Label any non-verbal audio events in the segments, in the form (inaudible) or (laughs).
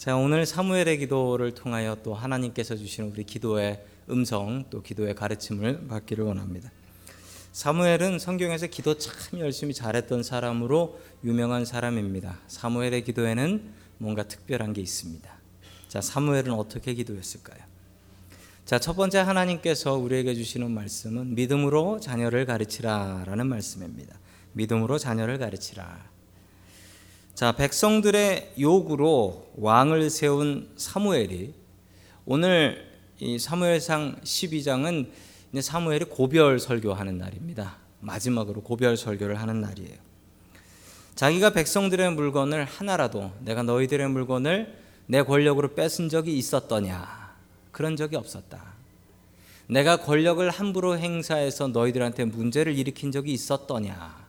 자, 오늘 사무엘의 기도를 통하여 또 하나님께서 주시는 우리 기도의 음성, 또 기도의 가르침을 받기를 원합니다. 사무엘은 성경에서 기도 참 열심히 잘했던 사람으로 유명한 사람입니다. 사무엘의 기도에는 뭔가 특별한 게 있습니다. 자, 사무엘은 어떻게 기도했을까요? 자, 첫 번째 하나님께서 우리에게 주시는 말씀은 믿음으로 자녀를 가르치라라는 말씀입니다. 믿음으로 자녀를 가르치라. 자, 백성들의 요구로 왕을 세운 사무엘이 오늘 이 사무엘상 12장은 사무엘이 고별 설교하는 날입니다. 마지막으로 고별 설교를 하는 날이에요. 자기가 백성들의 물건을 하나라도 내가 너희들의 물건을 내 권력으로 뺏은 적이 있었더냐? 그런 적이 없었다. 내가 권력을 함부로 행사해서 너희들한테 문제를 일으킨 적이 있었더냐?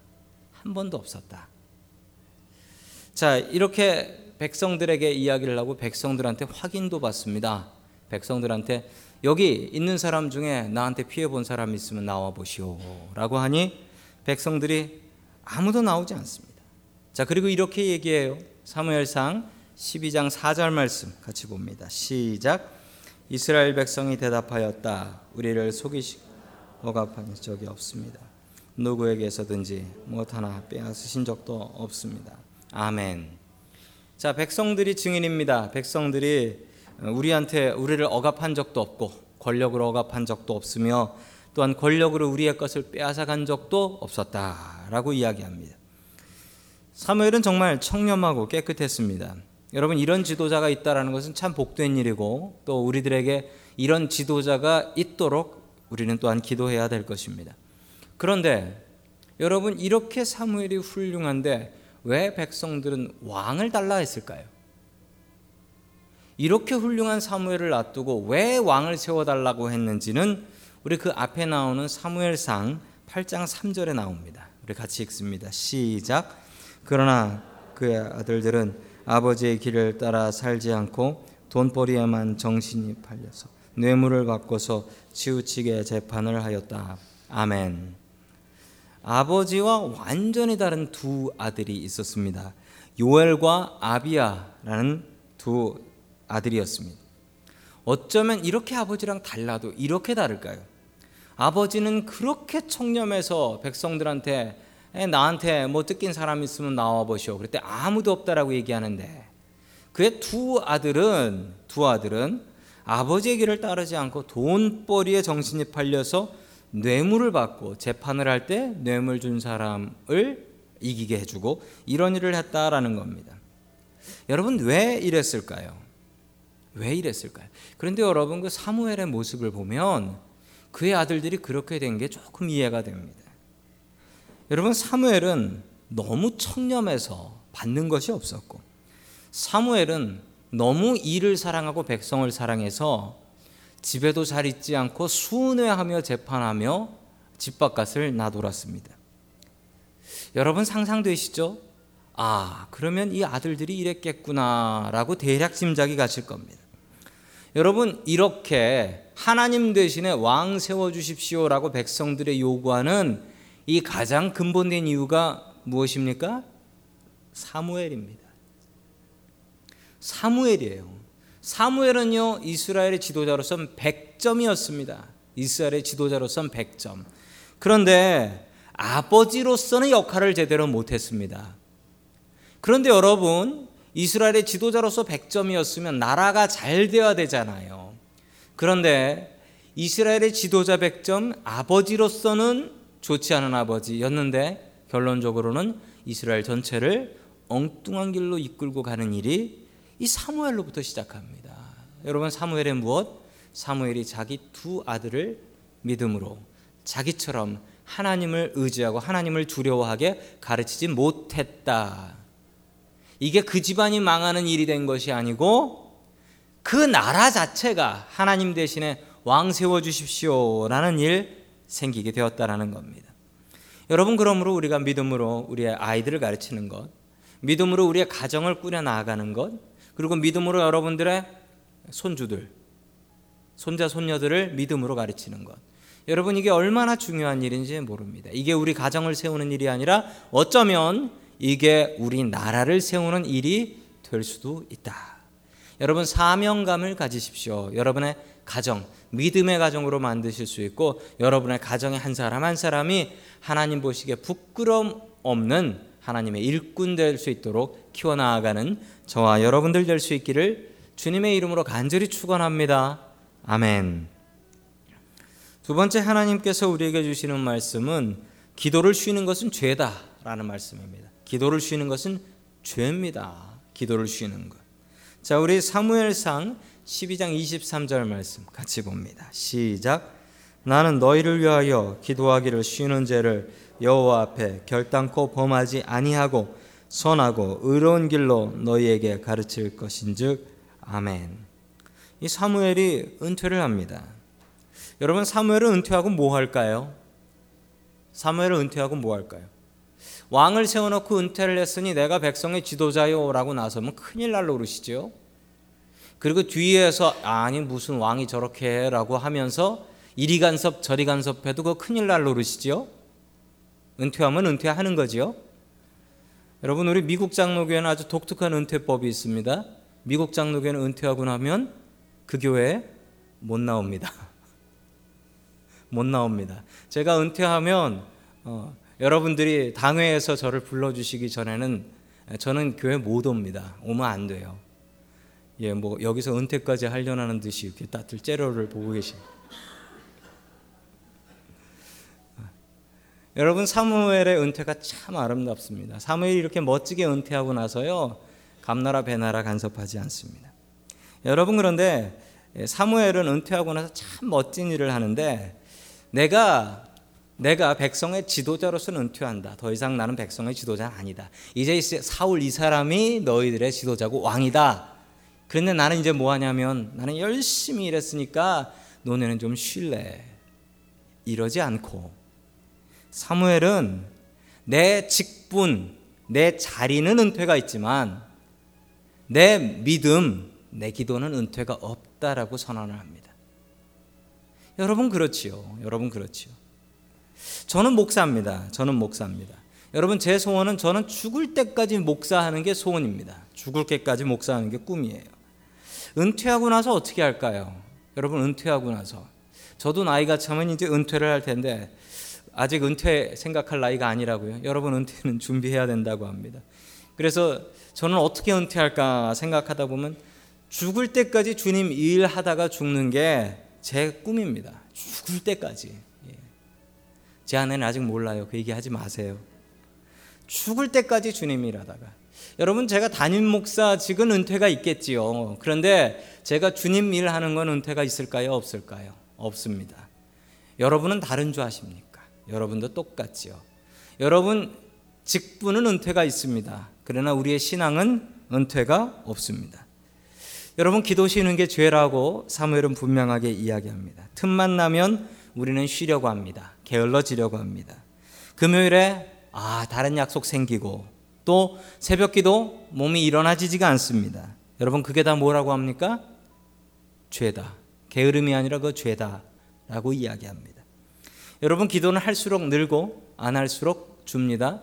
한 번도 없었다. 자, 이렇게 백성들에게 이야기를 하고 백성들한테 확인도 받습니다. 백성들한테 여기 있는 사람 중에 나한테 피해 본 사람 있으면 나와 보시오라고 하니 백성들이 아무도 나오지 않습니다. 자, 그리고 이렇게 얘기해요. 사무엘상 12장 4절 말씀 같이 봅니다. 시작. 이스라엘 백성이 대답하였다. 우리를 속이시고 억압한 적이 없습니다. 누구에게서든지 무엇 하나 빼앗으신 적도 없습니다. 아멘. 자, 백성들이 증인입니다. 백성들이 우리한테 우리를 억압한 적도 없고 권력으로 억압한 적도 없으며 또한 권력으로 우리의 것을 빼앗아 간 적도 없었다라고 이야기합니다. 사무엘은 정말 청렴하고 깨끗했습니다. 여러분 이런 지도자가 있다라는 것은 참 복된 일이고 또 우리들에게 이런 지도자가 있도록 우리는 또한 기도해야 될 것입니다. 그런데 여러분 이렇게 사무엘이 훌륭한데 왜 백성들은 왕을 달라 했을까요? 이렇게 훌륭한 사무엘을 놔두고 왜 왕을 세워달라고 했는지는 우리 그 앞에 나오는 사무엘상 8장 3절에 나옵니다. 우리 같이 읽습니다. 시작. 그러나 그의 아들들은 아버지의 길을 따라 살지 않고 돈벌이에만 정신이 팔려서 뇌물을 받고서 치우치게 재판을 하였다. 아멘. 아버지와 완전히 다른 두 아들이 있었습니다. 요엘과 아비야라는 두 아들이었습니다. 어쩌면 이렇게 아버지랑 달라도 이렇게 다를까요? 아버지는 그렇게 청렴해서 백성들한테 나한테 뭐 뜯긴 사람 있으면 나와 보시오. 그때 아무도 없다라고 얘기하는데 그의 두 아들은 두 아들은 아버지의 길을 따르지 않고 돈벌이에 정신이 팔려서 뇌물을 받고 재판을 할 때 뇌물 준 사람을 이기게 해주고 이런 일을 했다라는 겁니다. 여러분 왜 이랬을까요? 왜 이랬을까요? 그런데 여러분 그 사무엘의 모습을 보면 그의 아들들이 그렇게 된 게 조금 이해가 됩니다. 여러분 사무엘은 너무 청렴해서 받는 것이 없었고 사무엘은 너무 일을 사랑하고 백성을 사랑해서 집에도 잘 있지 않고 순회하며 재판하며 집밥값을 나돌았습니다. 여러분 상상되시죠? 아, 그러면 이 아들들이 이랬겠구나라고 대략 짐작이 가실 겁니다. 여러분, 이렇게 하나님 대신에 왕 세워 주십시오라고 백성들의 요구하는 이 가장 근본된 이유가 무엇입니까? 사무엘입니다. 사무엘이에요. 사무엘은요 이스라엘의 지도자로선 100점이었습니다. 이스라엘의 지도자로선 100점. 그런데 아버지로서는 역할을 제대로 못했습니다. 그런데 여러분 이스라엘의 지도자로서 100점이었으면 나라가 잘 되어야 되잖아요. 그런데 이스라엘의 지도자 100점 아버지로서는 좋지 않은 아버지였는데 결론적으로는 이스라엘 전체를 엉뚱한 길로 이끌고 가는 일이 이 사무엘로부터 시작합니다. 여러분 사무엘은 무엇? 사무엘이 자기 두 아들을 믿음으로 자기처럼 하나님을 의지하고 하나님을 두려워하게 가르치지 못했다. 이게 그 집안이 망하는 일이 된 것이 아니고 그 나라 자체가 하나님 대신에 왕 세워 주십시오라는 일 생기게 되었다라는 겁니다. 여러분 그러므로 우리가 믿음으로 우리의 아이들을 가르치는 것, 믿음으로 우리의 가정을 꾸려 나가는 것, 그리고 믿음으로 여러분들의 손주들, 손자, 손녀들을 믿음으로 가르치는 것. 여러분, 이게 얼마나 중요한 일인지 모릅니다. 이게 우리 가정을 세우는 일이 아니라 어쩌면 이게 우리 나라를 세우는 일이 될 수도 있다. 여러분 사명감을 가지십시오. 여러분의 가정, 믿음의 가정으로 만드실 수 있고 여러분의 가정의 한 사람 한 사람이 하나님 보시기에 부끄럼 없는 하나님의 일꾼 될 수 있도록 키워나가는 저와 여러분들 될 수 있기를 주님의 이름으로 간절히 축원합니다. 아멘. 두 번째 하나님께서 우리에게 주시는 말씀은 기도를 쉬는 것은 죄다라는 말씀입니다. 기도를 쉬는 것은 죄입니다. 기도를 쉬는 것. 자, 우리 사무엘상 12장 23절 말씀 같이 봅니다. 시작. 나는 너희를 위하여 기도하기를 쉬는 죄를 여호와 앞에 결단코 범하지 아니하고 선하고 의로운 길로 너희에게 가르칠 것인즉 아멘. 이 사무엘이 은퇴를 합니다. 여러분 사무엘은 은퇴하고 뭐 할까요? 사무엘은 은퇴하고 뭐 할까요? 왕을 세워놓고 은퇴를 했으니 내가 백성의 지도자요라고 나서면 큰일 날 노릇이죠. 그리고 뒤에서 아니 무슨 왕이 저렇게 해라고 하면서 이리 간섭 저리 간섭해도 그 큰일 날 노릇이죠. 은퇴하면 은퇴하는 거지요. 여러분 우리 미국 장로교회는 아주 독특한 은퇴법이 있습니다. 미국 장로교회는 은퇴하고 나면 그 교회에 못 나옵니다. (laughs) 못 나옵니다. 제가 은퇴하면 어, 여러분들이 당회에서 저를 불러주시기 전에는 저는 교회 못 옵니다. 오면 안 돼요. 예, 뭐 여기서 은퇴까지 하려는 듯이 이렇게 따뜻 째려를 보고 계시. 여러분 사무엘의 은퇴가 참 아름답습니다. 사무엘이 이렇게 멋지게 은퇴하고 나서요 감나라 배나라 간섭하지 않습니다. 여러분 그런데 사무엘은 은퇴하고 나서 참 멋진 일을 하는데 내가 내가 백성의 지도자로서는 은퇴한다. 더 이상 나는 백성의 지도자는 아니다. 이제 사울 이 사람이 너희들의 지도자고 왕이다. 그런데 나는 이제 뭐 하냐면 나는 열심히 일했으니까 너네는 좀 쉴래. 이러지 않고 사무엘은 내 직분, 내 자리는 은퇴가 있지만 내 믿음, 내 기도는 은퇴가 없다라고 선언을 합니다. 여러분 그렇지요. 여러분 그렇지요. 저는 목사입니다. 저는 목사입니다. 여러분 제 소원은 저는 죽을 때까지 목사하는 게 소원입니다. 죽을 때까지 목사하는 게 꿈이에요. 은퇴하고 나서 어떻게 할까요? 여러분 은퇴하고 나서 저도 나이가 차면 이제 은퇴를 할 텐데 아직 은퇴 생각할 나이가 아니라고요. 여러분 은퇴는 (laughs) 준비해야 된다고 합니다. 그래서 저는 어떻게 은퇴할까 생각하다 보면 죽을 때까지 주님 일하다가 죽는 게 제 꿈입니다. 죽을 때까지. 예. 제 아내는 아직 몰라요. 그 얘기 하지 마세요. 죽을 때까지 주님 일하다가 여러분 제가 담임 목사 직은 은퇴가 있겠지요. 그런데 제가 주님 일하는 건 은퇴가 있을까요? 없을까요? 없습니다. 여러분은 다른 줄 아십니까? 여러분도 똑같지요. 여러분 직분은 은퇴가 있습니다. 그러나 우리의 신앙은 은퇴가 없습니다. 여러분 기도 쉬는 게 죄라고 사무엘은 분명하게 이야기합니다. 틈만 나면 우리는 쉬려고 합니다. 게을러지려고 합니다. 금요일에 아 다른 약속 생기고 또 새벽 기도 몸이 일어나지지가 않습니다. 여러분 그게 다 뭐라고 합니까? 죄다. 게으름이 아니라 그 죄다라고 이야기합니다. 여러분 기도는 할수록 늘고 안 할수록 줍니다.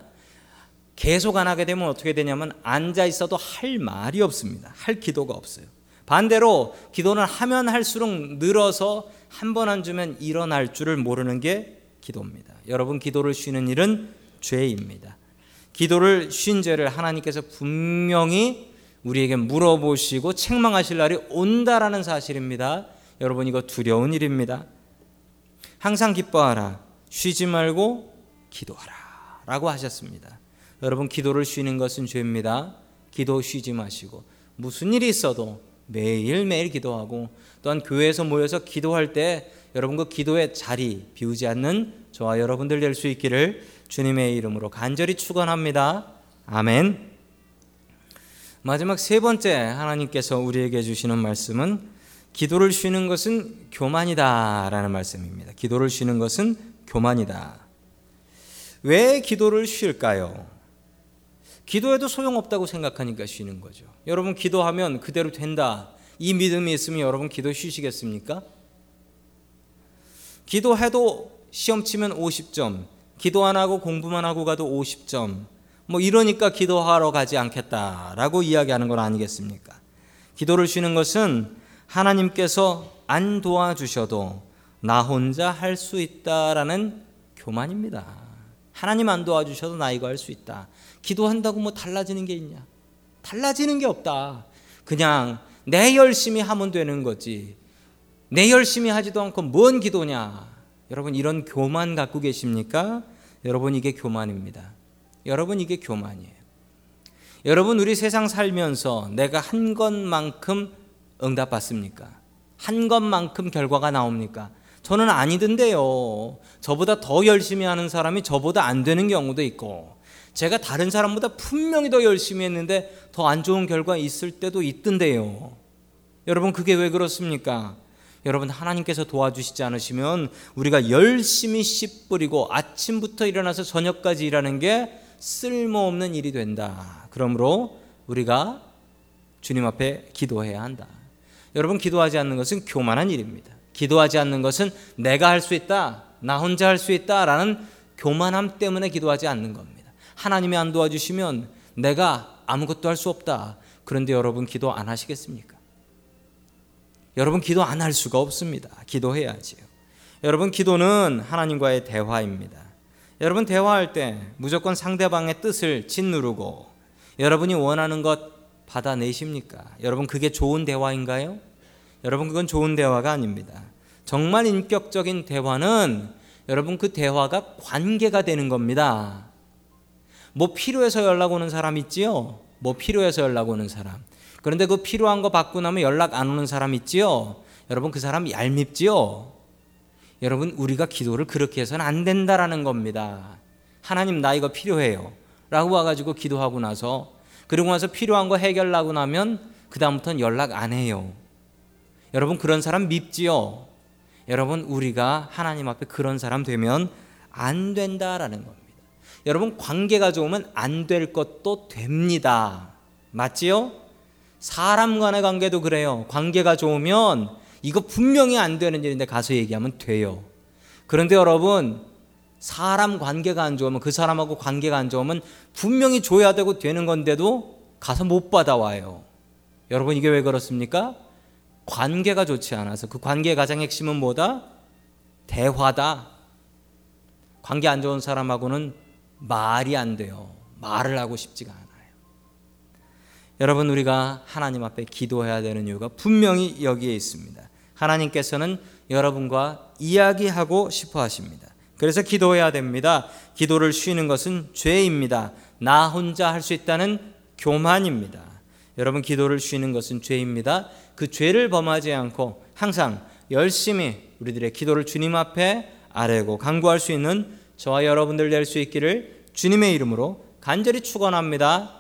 계속 안 하게 되면 어떻게 되냐면 앉아 있어도 할 말이 없습니다. 할 기도가 없어요. 반대로 기도는 하면 할수록 늘어서 한 번 안 주면 일어날 줄을 모르는 게 기도입니다. 여러분 기도를 쉬는 일은 죄입니다. 기도를 쉰 죄를 하나님께서 분명히 우리에게 물어보시고 책망하실 날이 온다라는 사실입니다. 여러분 이거 두려운 일입니다. 항상 기뻐하라. 쉬지 말고 기도하라. 라고 하셨습니다. 여러분 기도를 쉬는 것은 죄입니다. 기도 쉬지 마시고 무슨 일이 있어도 매일매일 기도하고 또한 교회에서 모여서 기도할 때 여러분 그 기도의 자리 비우지 않는 저와 여러분들 될 수 있기를 주님의 이름으로 간절히 축원합니다. 아멘. 마지막 세 번째 하나님께서 우리에게 주시는 말씀은 기도를 쉬는 것은 교만이다라는 말씀입니다. 기도를 쉬는 것은 교만이다. 왜 기도를 쉴까요? 기도해도 소용없다고 생각하니까 쉬는 거죠. 여러분 기도하면 그대로 된다. 이 믿음이 있으면 여러분 기도 쉬시겠습니까? 기도해도 시험 치면 50점, 기도 안 하고 공부만 하고 가도 50점. 뭐 이러니까 기도하러 가지 않겠다라고 이야기하는 건 아니겠습니까? 기도를 쉬는 것은 하나님께서 안 도와주셔도 나 혼자 할 수 있다라는 교만입니다. 하나님 안 도와주셔도 나 이거 할 수 있다. 기도한다고 뭐 달라지는 게 있냐? 달라지는 게 없다. 그냥 내 열심히 하면 되는 거지. 내 열심히 하지도 않고 뭔 기도냐? 여러분 이런 교만 갖고 계십니까? 여러분 이게 교만입니다. 여러분 이게 교만이에요. 여러분 우리 세상 살면서 내가 한 것만큼 응답받습니까? 한 것만큼 결과가 나옵니까? 저는 아니던데요. 저보다 더 열심히 하는 사람이 저보다 안 되는 경우도 있고, 제가 다른 사람보다 분명히 더 열심히 했는데 더 안 좋은 결과 있을 때도 있던데요. 여러분, 그게 왜 그렇습니까? 여러분, 하나님께서 도와주시지 않으시면 우리가 열심히 씨 뿌리고 아침부터 일어나서 저녁까지 일하는 게 쓸모없는 일이 된다. 그러므로 우리가 주님 앞에 기도해야 한다. 여러분, 기도하지 않는 것은 교만한 일입니다. 기도하지 않는 것은 내가 할 수 있다, 나 혼자 할 수 있다라는 교만함 때문에 기도하지 않는 겁니다. 하나님이 안 도와주시면 내가 아무것도 할 수 없다. 그런데 여러분 기도 안 하시겠습니까? 여러분 기도 안 할 수가 없습니다. 기도해야지요. 여러분 기도는 하나님과의 대화입니다. 여러분 대화할 때 무조건 상대방의 뜻을 짓누르고 여러분이 원하는 것 받아내십니까? 여러분 그게 좋은 대화인가요? 여러분 그건 좋은 대화가 아닙니다. 정말 인격적인 대화는 여러분 그 대화가 관계가 되는 겁니다. 뭐 필요해서 연락 오는 사람 있지요? 뭐 필요해서 연락 오는 사람. 그런데 그 필요한 거 받고 나면 연락 안 오는 사람 있지요? 여러분 그 사람 얄밉지요? 여러분 우리가 기도를 그렇게 해서는 안 된다라는 겁니다. 하나님 나 이거 필요해요. 라고 와가지고 기도하고 나서 그리고 나서 필요한 거 해결하고 나면 그다음부터는 연락 안 해요. 여러분 그런 사람 밉지요. 여러분 우리가 하나님 앞에 그런 사람 되면 안 된다라는 겁니다. 여러분 관계가 좋으면 안 될 것도 됩니다. 맞지요? 사람 간의 관계도 그래요. 관계가 좋으면 이거 분명히 안 되는 일인데 가서 얘기하면 돼요. 그런데 여러분 사람 관계가 안 좋으면 그 사람하고 관계가 안 좋으면 분명히 줘야 되고 되는 건데도 가서 못 받아와요. 여러분 이게 왜 그렇습니까? 관계가 좋지 않아서 그 관계의 가장 핵심은 뭐다? 대화다. 관계 안 좋은 사람하고는 말이 안 돼요. 말을 하고 싶지가 않아요. 여러분 우리가 하나님 앞에 기도해야 되는 이유가 분명히 여기에 있습니다. 하나님께서는 여러분과 이야기하고 싶어 하십니다. 그래서 기도해야 됩니다. 기도를 쉬는 것은 죄입니다. 나 혼자 할 수 있다는 교만입니다. 여러분 기도를 쉬는 것은 죄입니다. 그 죄를 범하지 않고 항상 열심히 우리들의 기도를 주님 앞에 아뢰고 강구할 수 있는 저와 여러분들 될 수 있기를 주님의 이름으로 간절히 축원합니다.